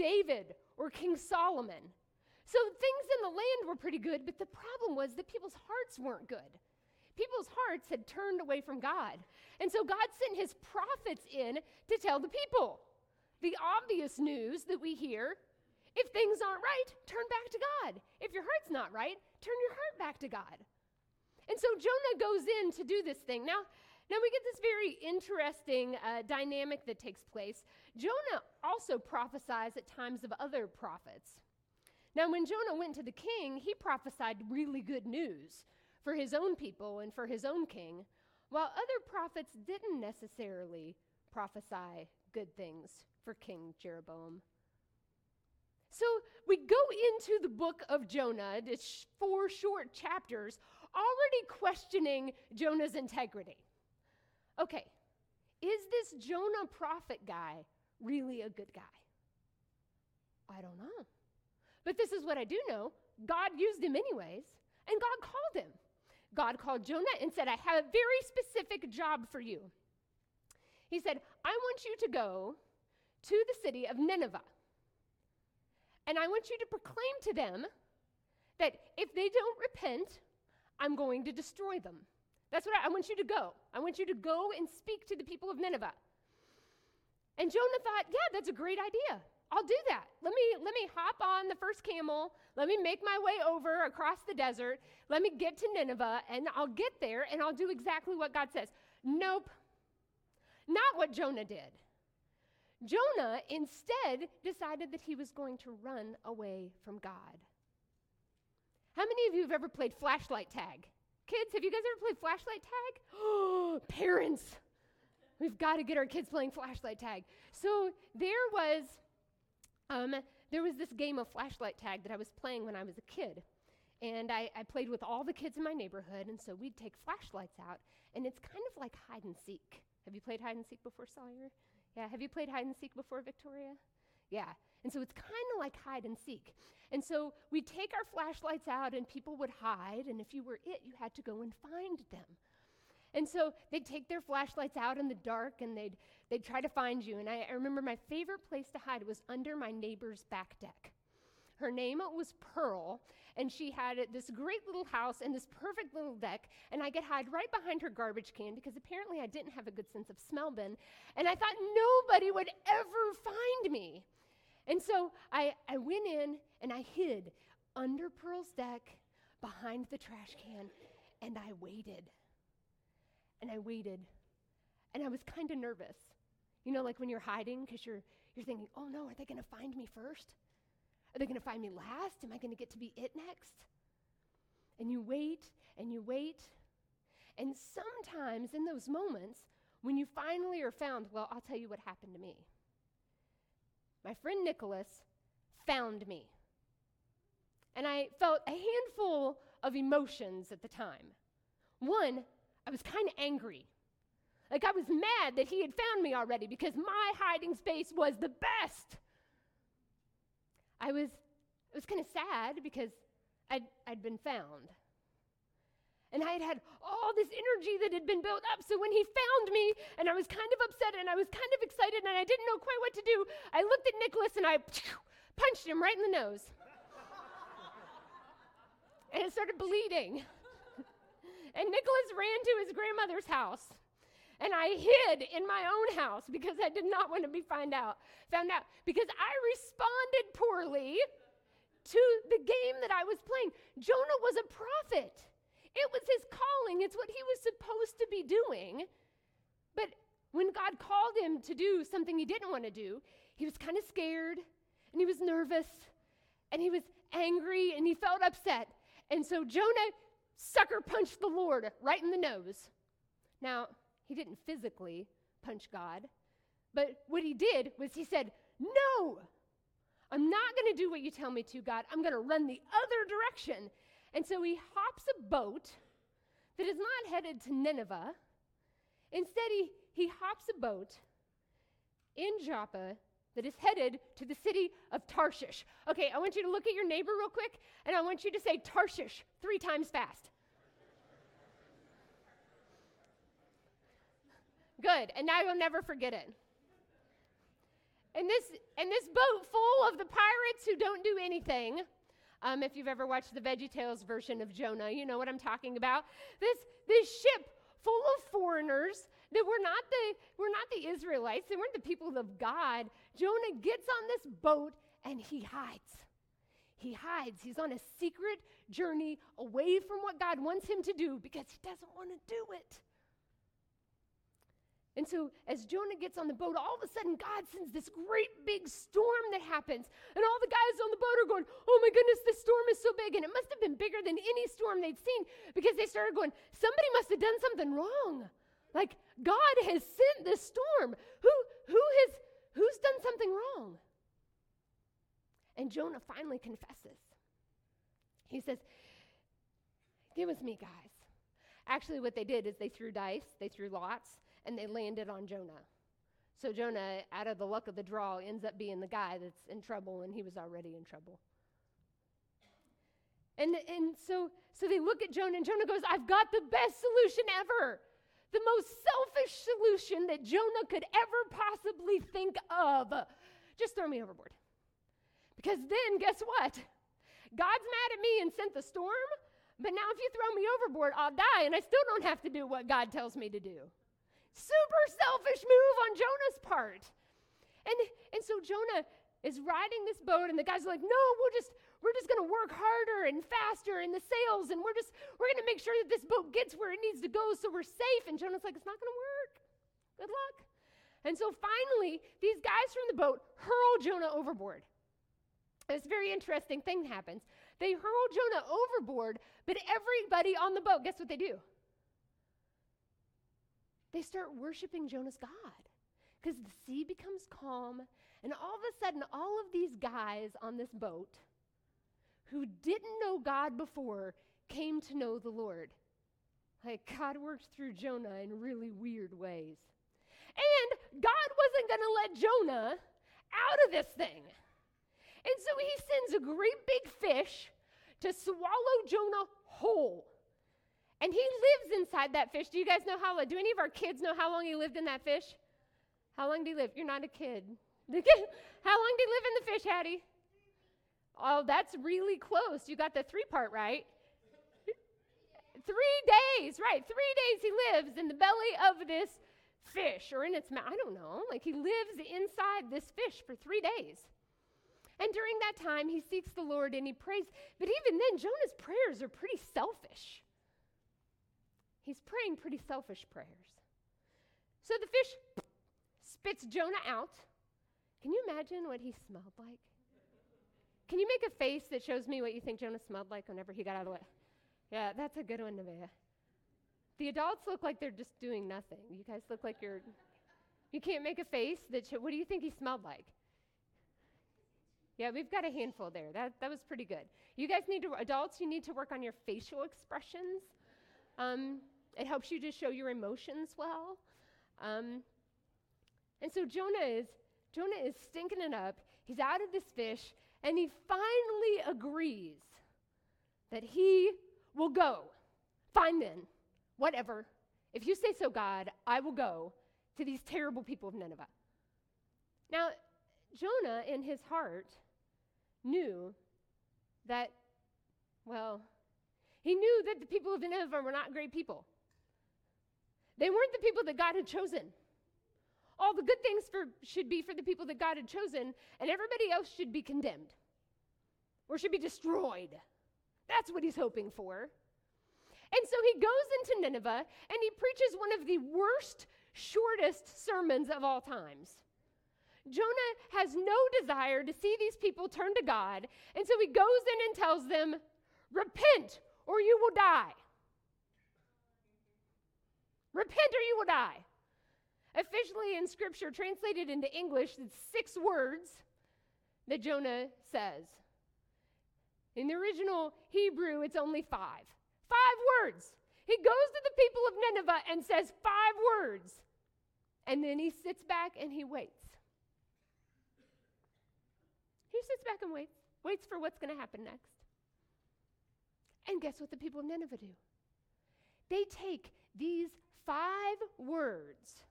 David or King Solomon. So things in the land were pretty good, but the problem was that people's hearts weren't good. People's hearts had turned away from God. And so God sent his prophets in to tell the people the obvious news that we hear if things aren't right, turn back to God. If your heart's not right, turn your heart back to God. And so Jonah goes in to do this thing. Now, now we get this very interesting uh, dynamic that takes place. Jonah also prophesies at times of other prophets. Now, when Jonah went to the king, he prophesied really good news for his own people and for his own king, while other prophets didn't necessarily prophesy good things for King Jeroboam. So we go into the book of Jonah, it's four short chapters, already questioning Jonah's integrity. Okay, is this Jonah prophet guy really a good guy? I don't know. But this is what I do know God used him anyways, and God called him. God called Jonah and said, I have a very specific job for you. He said, I want you to go to the city of Nineveh. And I want you to proclaim to them that if they don't repent, I'm going to destroy them. That's what I, I, want you to go. I want you to go and speak to the people of Nineveh. And Jonah thought, yeah, that's a great idea. I'll do that. Let me let me hop on the first camel. Let me make my way over across the desert. Let me get to Nineveh and I'll get there and I'll do exactly what God says. Nope. Not what Jonah did. Jonah instead decided that he was going to run away from God. How many of you have ever played flashlight tag? Kids, have you guys ever played flashlight tag? Parents, we've got to get our kids playing flashlight tag. So there was, um, there was this game of flashlight tag that I was playing when I was a kid. And I, I played with all the kids in my neighborhood, and so we'd take flashlights out, and it's kind of like hide and seek. Have you played hide and seek before, Sawyer? Yeah, have you played hide and seek before, Victoria? Yeah. And so it's kind of like hide and seek. And so we'd take our flashlights out and people would hide, and if you were it, you had to go and find them. And so they'd take their flashlights out in the dark and they'd, they'd try to find you. And I, I remember my favorite place to hide was under my neighbor's back deck. Her name was Pearl, and she had this great little house and this perfect little deck. And I could hide right behind her garbage can because apparently I didn't have a good sense of smell bin. And I thought nobody would ever find me. And so I, I went in and I hid under Pearl's deck behind the trash can, and I waited. And I waited. And I was kind of nervous. You know, like when you're hiding because you're, you're thinking, oh no, are they going to find me first? Are they going to find me last? Am I going to get to be it next? And you wait and you wait. And sometimes in those moments, when you finally are found, well, I'll tell you what happened to me. My friend Nicholas found me. And I felt a handful of emotions at the time. One, I was kind of angry. Like I was mad that he had found me already because my hiding space was the best. I was, it was kind of sad because I'd, I'd been found. And I had had all this energy that had been built up. So when he found me, and I was kind of upset and I was kind of excited and I didn't know quite what to do, I looked at Nicholas and I punched him right in the nose. and it started bleeding. and Nicholas ran to his grandmother's house. And I hid in my own house because I did not want to be find out, found out because I responded poorly to the game that I was playing. Jonah was a prophet. It was his calling. It's what he was supposed to be doing. But when God called him to do something he didn't want to do, he was kind of scared and he was nervous and he was angry and he felt upset. And so Jonah sucker punched the Lord right in the nose. Now, he didn't physically punch God, but what he did was he said, No, I'm not going to do what you tell me to, God. I'm going to run the other direction. And so he hops a boat that is not headed to Nineveh. Instead, he, he hops a boat in Joppa that is headed to the city of Tarshish. Okay, I want you to look at your neighbor real quick, and I want you to say Tarshish three times fast. Good. And now you'll never forget it. And this, and this boat full of the pirates who don't do anything. Um, if you've ever watched the Veggie Tales version of Jonah, you know what I'm talking about. This, this ship full of foreigners that were not the were not the Israelites, they weren't the people of God. Jonah gets on this boat and he hides. He hides. He's on a secret journey away from what God wants him to do because he doesn't want to do it. And so, as Jonah gets on the boat, all of a sudden, God sends this great big storm that happens. And all the guys on the boat are going, Oh my goodness, this storm is so big. And it must have been bigger than any storm they'd seen because they started going, Somebody must have done something wrong. Like, God has sent this storm. Who, who has, who's done something wrong? And Jonah finally confesses. He says, Give us me, guys. Actually, what they did is they threw dice, they threw lots, and they landed on Jonah. So Jonah, out of the luck of the draw, ends up being the guy that's in trouble, and he was already in trouble. And, and so, so they look at Jonah, and Jonah goes, I've got the best solution ever. The most selfish solution that Jonah could ever possibly think of. Just throw me overboard. Because then, guess what? God's mad at me and sent the storm, but now if you throw me overboard, I'll die, and I still don't have to do what God tells me to do. Super selfish move on Jonah's part. And, and so Jonah is riding this boat, and the guys are like, no, we'll just, we're just gonna work harder and faster in the sails, and we're just, we're gonna make sure that this boat gets where it needs to go so we're safe. And Jonah's like, it's not gonna work. Good luck. And so finally, these guys from the boat hurl Jonah overboard. This very interesting thing happens. They hurl Jonah overboard, but everybody on the boat, guess what they do? They start worshiping Jonah's God because the sea becomes calm. And all of a sudden, all of these guys on this boat who didn't know God before came to know the Lord. Like God worked through Jonah in really weird ways. And God wasn't going to let Jonah out of this thing. And so he sends a great big fish to swallow Jonah whole. And he lives inside that fish. Do you guys know how, do any of our kids know how long he lived in that fish? How long did he live? You're not a kid. how long did he live in the fish, Hattie? Oh, that's really close. You got the three part right. three days, right. Three days he lives in the belly of this fish or in its mouth. I don't know. Like he lives inside this fish for three days. And during that time, he seeks the Lord and he prays. But even then, Jonah's prayers are pretty selfish. He's praying pretty selfish prayers. So the fish spits Jonah out. Can you imagine what he smelled like? Can you make a face that shows me what you think Jonah smelled like whenever he got out of the way? Yeah, that's a good one, Nevaeh. The adults look like they're just doing nothing. You guys look like you're. You can't make a face that. Sh- what do you think he smelled like? Yeah, we've got a handful there. That, that was pretty good. You guys need to, adults, you need to work on your facial expressions. Um, it helps you to show your emotions well. Um, and so Jonah is Jonah is stinking it up. He's out of this fish, and he finally agrees that he will go. Fine then, whatever. If you say so, God, I will go to these terrible people of Nineveh. Now, Jonah, in his heart, knew that, well, he knew that the people of Nineveh were not great people. They weren't the people that God had chosen. All the good things for, should be for the people that God had chosen, and everybody else should be condemned or should be destroyed. That's what he's hoping for. And so he goes into Nineveh and he preaches one of the worst, shortest sermons of all times. Jonah has no desire to see these people turn to God, and so he goes in and tells them, Repent, or you will die. Repent or you will die. Officially in Scripture, translated into English, it's six words that Jonah says. In the original Hebrew, it's only five. Five words. He goes to the people of Nineveh and says five words. And then he sits back and he waits. He sits back and waits, waits for what's going to happen next. And guess what the people of Nineveh do? They take these five words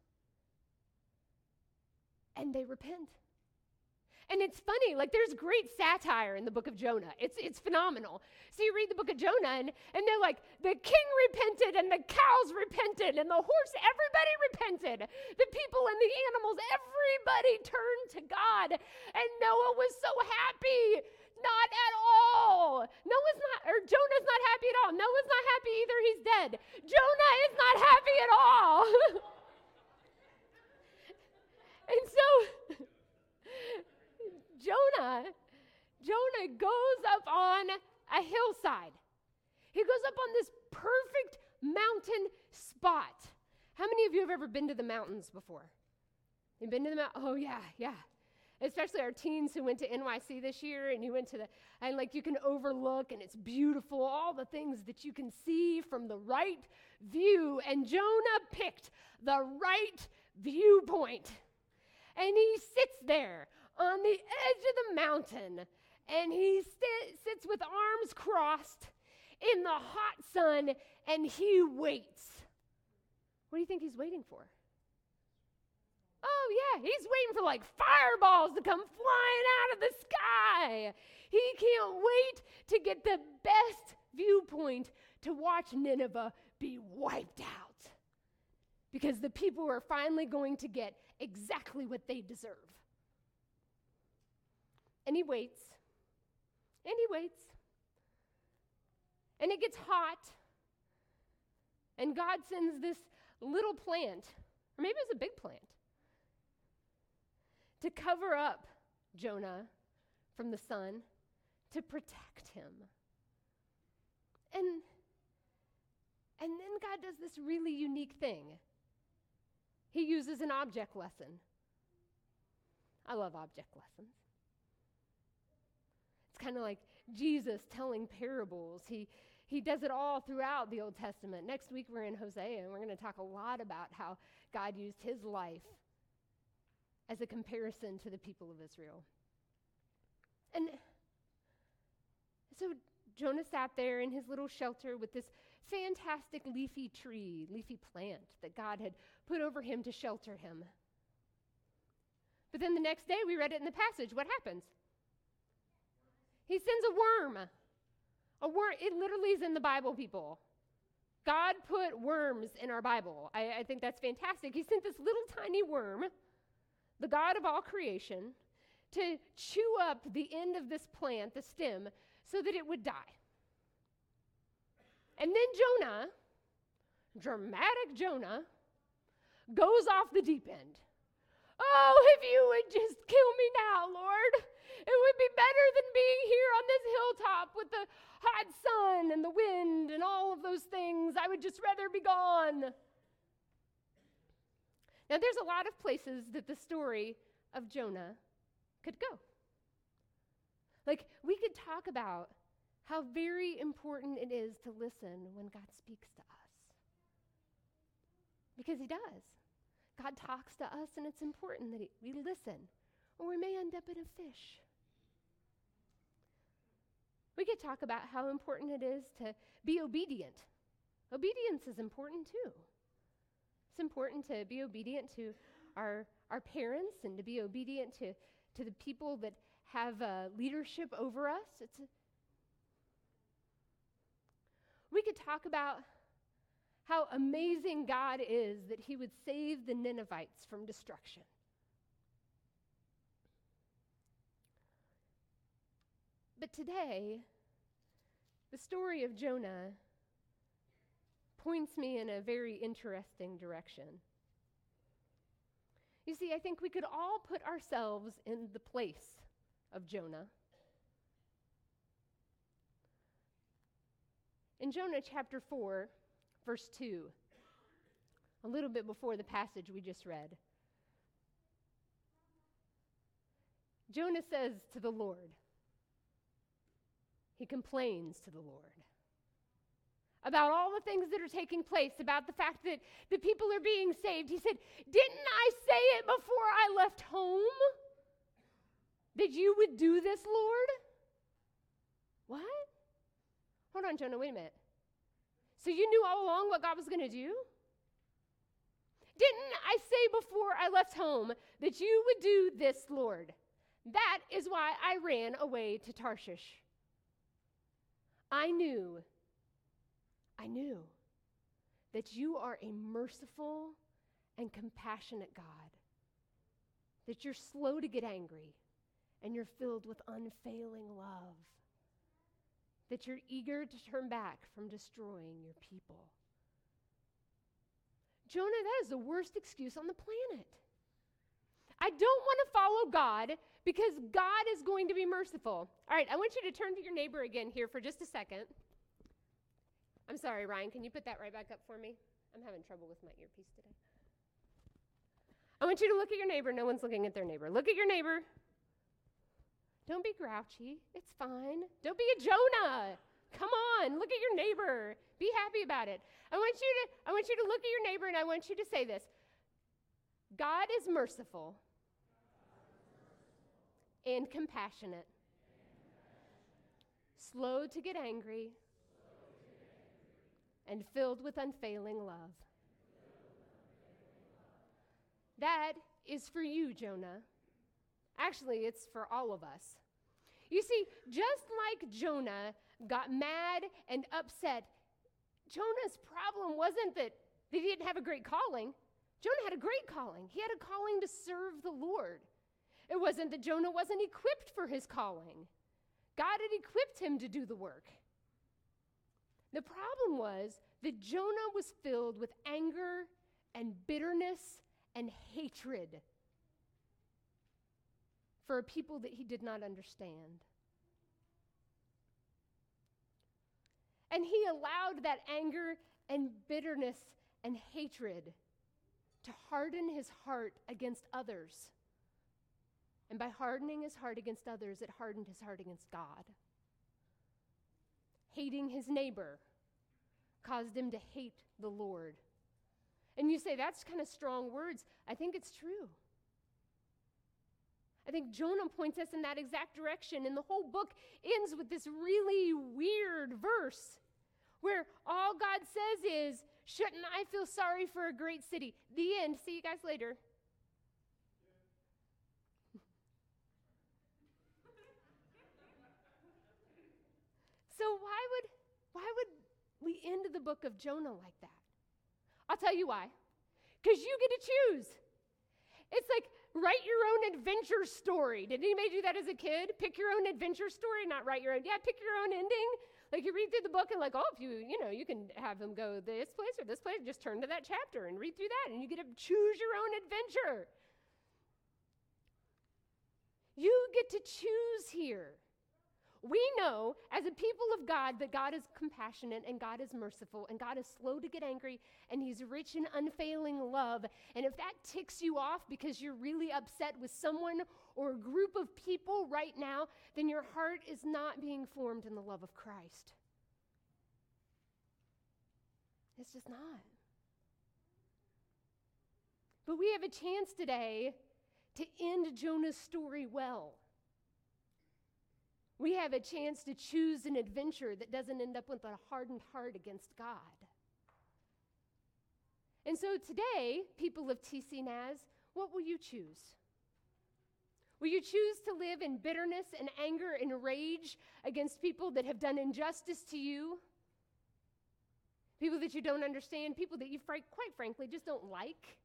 and they repent. And it's funny, like there's great satire in the book of Jonah. It's, it's phenomenal. So you read the book of Jonah, and, and they're like, the king repented, and the cows repented, and the horse, everybody repented. The people and the animals, everybody turned to God. And Noah was so happy. Not at all. Noah's not, or Jonah's not happy at all. Noah's not happy either. He's dead. Jonah is not happy at all. and so, Jonah, Jonah goes up on a hillside. He goes up on this perfect mountain spot. How many of you have ever been to the mountains before? You've been to the mountain? Oh, yeah, yeah. Especially our teens who went to NYC this year and you went to the, and like you can overlook and it's beautiful, all the things that you can see from the right view. And Jonah picked the right viewpoint. And he sits there on the edge of the mountain and he sit, sits with arms crossed in the hot sun and he waits. What do you think he's waiting for? Oh, yeah, he's waiting for like fireballs to come flying out of the sky. He can't wait to get the best viewpoint to watch Nineveh be wiped out. Because the people are finally going to get exactly what they deserve. And he waits. And he waits. And it gets hot. And God sends this little plant, or maybe it's a big plant, to cover up Jonah from the sun, to protect him. And, and then God does this really unique thing. He uses an object lesson. I love object lessons It's kind of like Jesus telling parables. He, he does it all throughout the Old Testament. Next week, we're in Hosea, and we're going to talk a lot about how God used his life as a comparison to the people of Israel. And so Jonah sat there in his little shelter with this fantastic leafy tree, leafy plant that God had put over him to shelter him. But then the next day, we read it in the passage. What happens? He sends a worm. A worm, it literally is in the Bible, people. God put worms in our Bible. I, I think that's fantastic. He sent this little tiny worm, God of all creation, to chew up the end of this plant, the stem, so that it would die. And then Jonah, dramatic Jonah, goes off the deep end. Oh, if you would just kill me now, Lord. It would be better than being here on this hilltop with the hot sun and the wind and all of those things. I would just rather be gone. Now, there's a lot of places that the story of Jonah could go. Like, we could talk about how very important it is to listen when God speaks to us. Because He does. God talks to us, and it's important that we listen, or we may end up in a fish. We could talk about how important it is to be obedient. Obedience is important too. It's important to be obedient to our, our parents and to be obedient to, to the people that have uh, leadership over us. It's a, we could talk about how amazing God is that he would save the Ninevites from destruction. But today, the story of Jonah points me in a very interesting direction. You see, I think we could all put ourselves in the place of Jonah. In Jonah chapter 4, verse 2, a little bit before the passage we just read, Jonah says to the Lord, he complains to the Lord about all the things that are taking place, about the fact that the people are being saved. He said, Didn't I say it before I left home that you would do this, Lord? What? Hold on, Jonah, wait a minute. So you knew all along what God was going to do? Didn't I say before I left home that you would do this, Lord? That is why I ran away to Tarshish. I knew, I knew that you are a merciful and compassionate God, that you're slow to get angry and you're filled with unfailing love, that you're eager to turn back from destroying your people. Jonah, that is the worst excuse on the planet. I don't want to follow God because God is going to be merciful. All right, I want you to turn to your neighbor again here for just a second. I'm sorry, Ryan, can you put that right back up for me? I'm having trouble with my earpiece today. I want you to look at your neighbor. No one's looking at their neighbor. Look at your neighbor. Don't be grouchy. It's fine. Don't be a Jonah. Come on, look at your neighbor. Be happy about it. I want you to I want you to look at your neighbor and I want you to say this. God is merciful and compassionate. Slow to get angry and filled with unfailing love. That is for you, Jonah. Actually, it's for all of us. You see, just like Jonah got mad and upset, Jonah's problem wasn't that he didn't have a great calling. Jonah had a great calling. He had a calling to serve the Lord. It wasn't that Jonah wasn't equipped for his calling, God had equipped him to do the work. The problem was that Jonah was filled with anger and bitterness and hatred for a people that he did not understand. And he allowed that anger and bitterness and hatred to harden his heart against others. And by hardening his heart against others, it hardened his heart against God. Hating his neighbor caused him to hate the Lord. And you say, that's kind of strong words. I think it's true. I think Jonah points us in that exact direction. And the whole book ends with this really weird verse where all God says is, Shouldn't I feel sorry for a great city? The end. See you guys later. So why would why would we end the book of Jonah like that? I'll tell you why. Because you get to choose. It's like write your own adventure story. Did anybody do that as a kid? Pick your own adventure story, not write your own. Yeah, pick your own ending. Like you read through the book and like, oh, if you, you know, you can have them go this place or this place, just turn to that chapter and read through that and you get to choose your own adventure. You get to choose here. We know as a people of God that God is compassionate and God is merciful and God is slow to get angry and He's rich in unfailing love. And if that ticks you off because you're really upset with someone or a group of people right now, then your heart is not being formed in the love of Christ. It's just not. But we have a chance today to end Jonah's story well we have a chance to choose an adventure that doesn't end up with a hardened heart against God. And so today, people of TC Naz, what will you choose? Will you choose to live in bitterness and anger and rage against people that have done injustice to you? People that you don't understand, people that you, quite frankly, just don't like?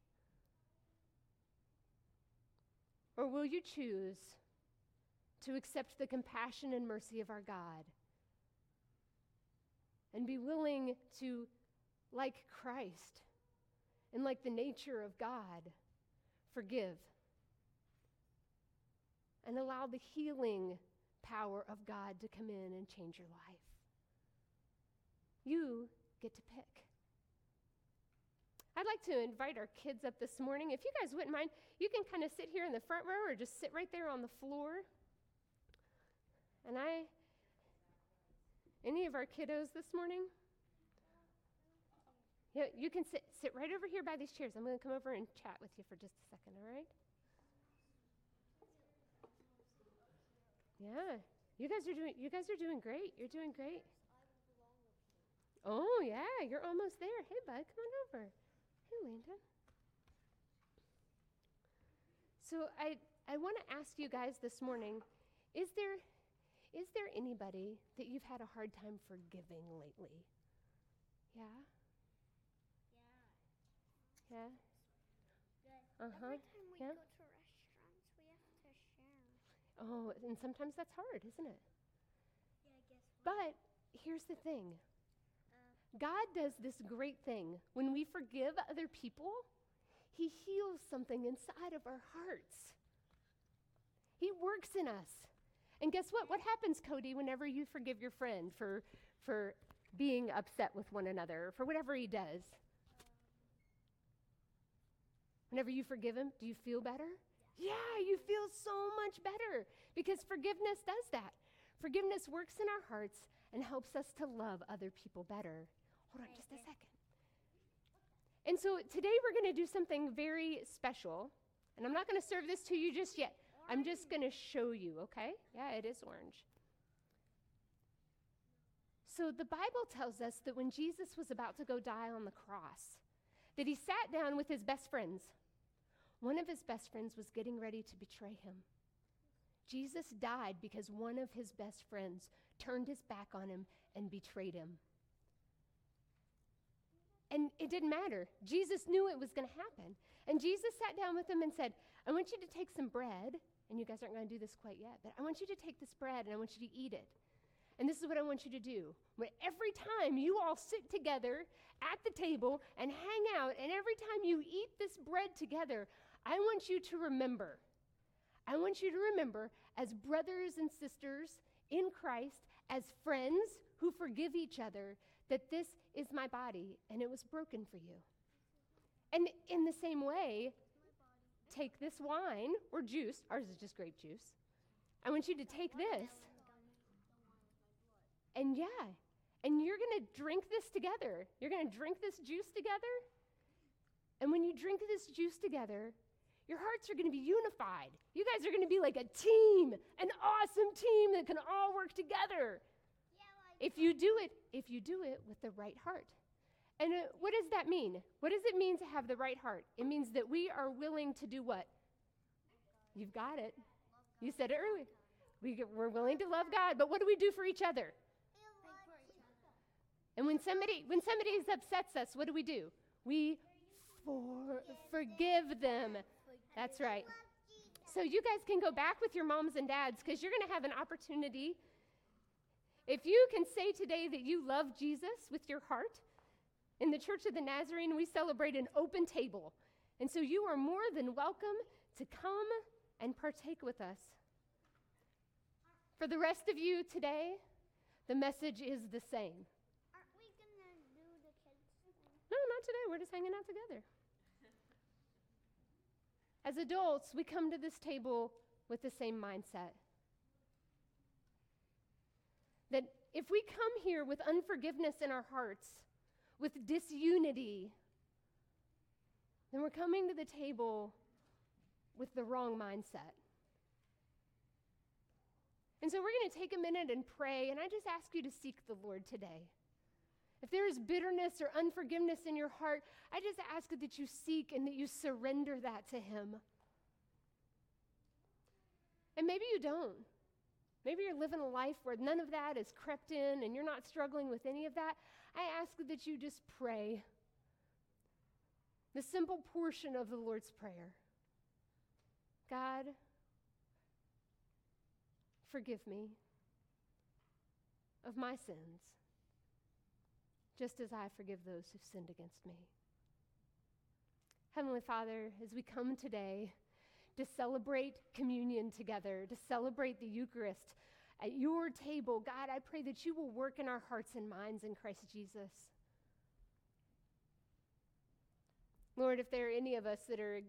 Or will you choose to accept the compassion and mercy of our God and be willing to, like Christ and like the nature of God, forgive and allow the healing power of God to come in and change your life. You get to pick. I'd like to invite our kids up this morning. If you guys wouldn't mind, you can kind of sit here in the front row or just sit right there on the floor. And I, any of our kiddos this morning? Yeah, you can sit, sit right over here by these chairs. I'm going to come over and chat with you for just a second, all right? Yeah, you guys are doing. You guys are doing great. You're doing great. Oh yeah, you're almost there. Hey, bud, come on over. Hey, Landon. So I I want to ask you guys this morning is there, is there anybody that you've had a hard time forgiving lately? Yeah? Yeah. Yeah? Good. Uh-huh. Every time we Yeah. go to restaurants, we have to share. Oh, and sometimes that's hard, isn't it? Yeah, I guess. what? But here's the thing Uh, God does this great thing. When we forgive other people, He heals something inside of our hearts. He works in us. And guess what? What happens, Cody, whenever you forgive your friend for, for being upset with one another, for whatever he does? Whenever you forgive him, do you feel better? Yeah, you feel so much better because forgiveness does that. Forgiveness works in our hearts and helps us to love other people better. Hold on just a second. And so today we're going to do something very special. And I'm not going to serve this to you just yet. I'm just going to show you, okay? Yeah, it is orange. So the Bible tells us that when Jesus was about to go die on the cross, that he sat down with his best friends. One of his best friends was getting ready to betray him. Jesus died because one of his best friends turned his back on him and betrayed him. And it didn't matter. Jesus knew it was going to happen. And Jesus sat down with him and said, I want you to take some bread, and you guys aren't going to do this quite yet, but I want you to take this bread and I want you to eat it. And this is what I want you to do. When every time you all sit together at the table and hang out, and every time you eat this bread together, I want you to remember. I want you to remember, as brothers and sisters in Christ, as friends who forgive each other, that this is my body and it was broken for you. And in the same way, take this wine or juice, ours is just grape juice. I want you to take this. And yeah, and you're going to drink this together. You're going to drink this juice together. And when you drink this juice together, your hearts are going to be unified. You guys are going to be like a team, an awesome team that can all work together. If you do it, if you do it with the right heart. And uh, what does that mean? What does it mean to have the right heart? It means that we are willing to do what? You've got it. You said it earlier. We, we're willing to love God, but what do we do for each other? And when somebody when somebody upsets us, what do we do? We for, forgive them. That's right. So you guys can go back with your moms and dads because you're going to have an opportunity. If you can say today that you love Jesus with your heart, in the Church of the Nazarene, we celebrate an open table. And so you are more than welcome to come and partake with us. For the rest of you today, the message is the same. Aren't we gonna do the kids thing? No, not today. We're just hanging out together. As adults, we come to this table with the same mindset. That if we come here with unforgiveness in our hearts, with disunity, then we're coming to the table with the wrong mindset. And so we're going to take a minute and pray, and I just ask you to seek the Lord today. If there is bitterness or unforgiveness in your heart, I just ask that you seek and that you surrender that to Him. And maybe you don't. Maybe you're living a life where none of that has crept in and you're not struggling with any of that. I ask that you just pray the simple portion of the Lord's Prayer God, forgive me of my sins just as I forgive those who've sinned against me. Heavenly Father, as we come today to celebrate communion together, to celebrate the Eucharist at your table, God, I pray that you will work in our hearts and minds in Christ Jesus. Lord, if there are any of us that are,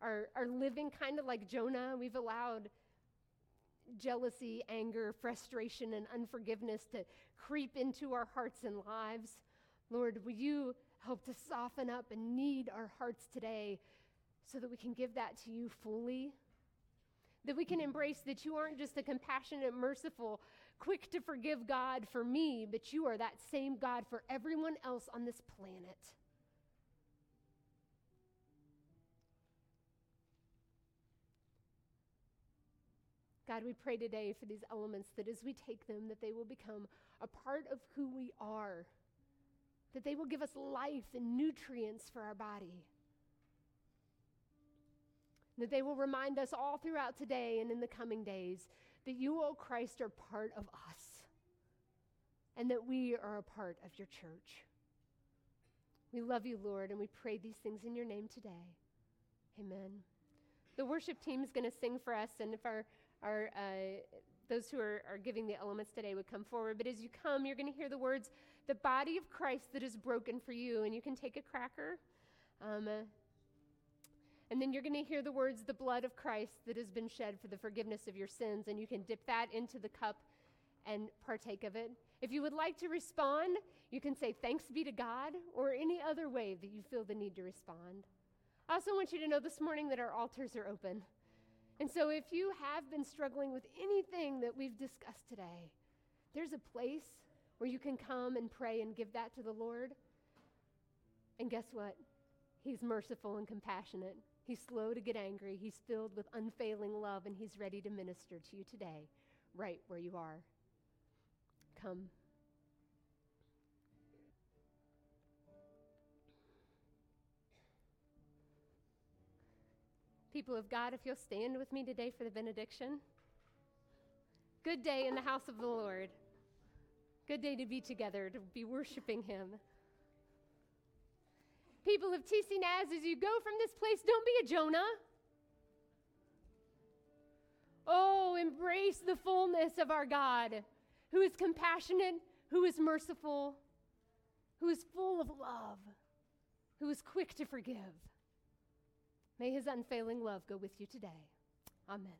are, are living kind of like Jonah, we've allowed jealousy, anger, frustration, and unforgiveness to creep into our hearts and lives. Lord, will you help to soften up and knead our hearts today so that we can give that to you fully? That we can embrace that you aren't just a compassionate, merciful, quick to forgive God for me, but you are that same God for everyone else on this planet. God, we pray today for these elements that as we take them, that they will become a part of who we are, that they will give us life and nutrients for our body, that they will remind us all throughout today and in the coming days that you, O Christ, are part of us and that we are a part of your church. We love you, Lord, and we pray these things in your name today. Amen. The worship team is going to sing for us, and if our, our uh, those who are, are giving the elements today would come forward. But as you come, you're going to hear the words, the body of Christ that is broken for you. And you can take a cracker. Um, uh, and then you're going to hear the words, the blood of Christ that has been shed for the forgiveness of your sins. And you can dip that into the cup and partake of it. If you would like to respond, you can say thanks be to God or any other way that you feel the need to respond. I also want you to know this morning that our altars are open. And so if you have been struggling with anything that we've discussed today, there's a place where you can come and pray and give that to the Lord. And guess what? He's merciful and compassionate. He's slow to get angry. He's filled with unfailing love, and He's ready to minister to you today, right where you are come. People of God, if you'll stand with me today for the benediction. Good day in the house of the Lord. Good day to be together, to be worshiping Him. People of TC Naz, as you go from this place, don't be a Jonah. Oh, embrace the fullness of our God who is compassionate, who is merciful, who is full of love, who is quick to forgive. May his unfailing love go with you today. Amen.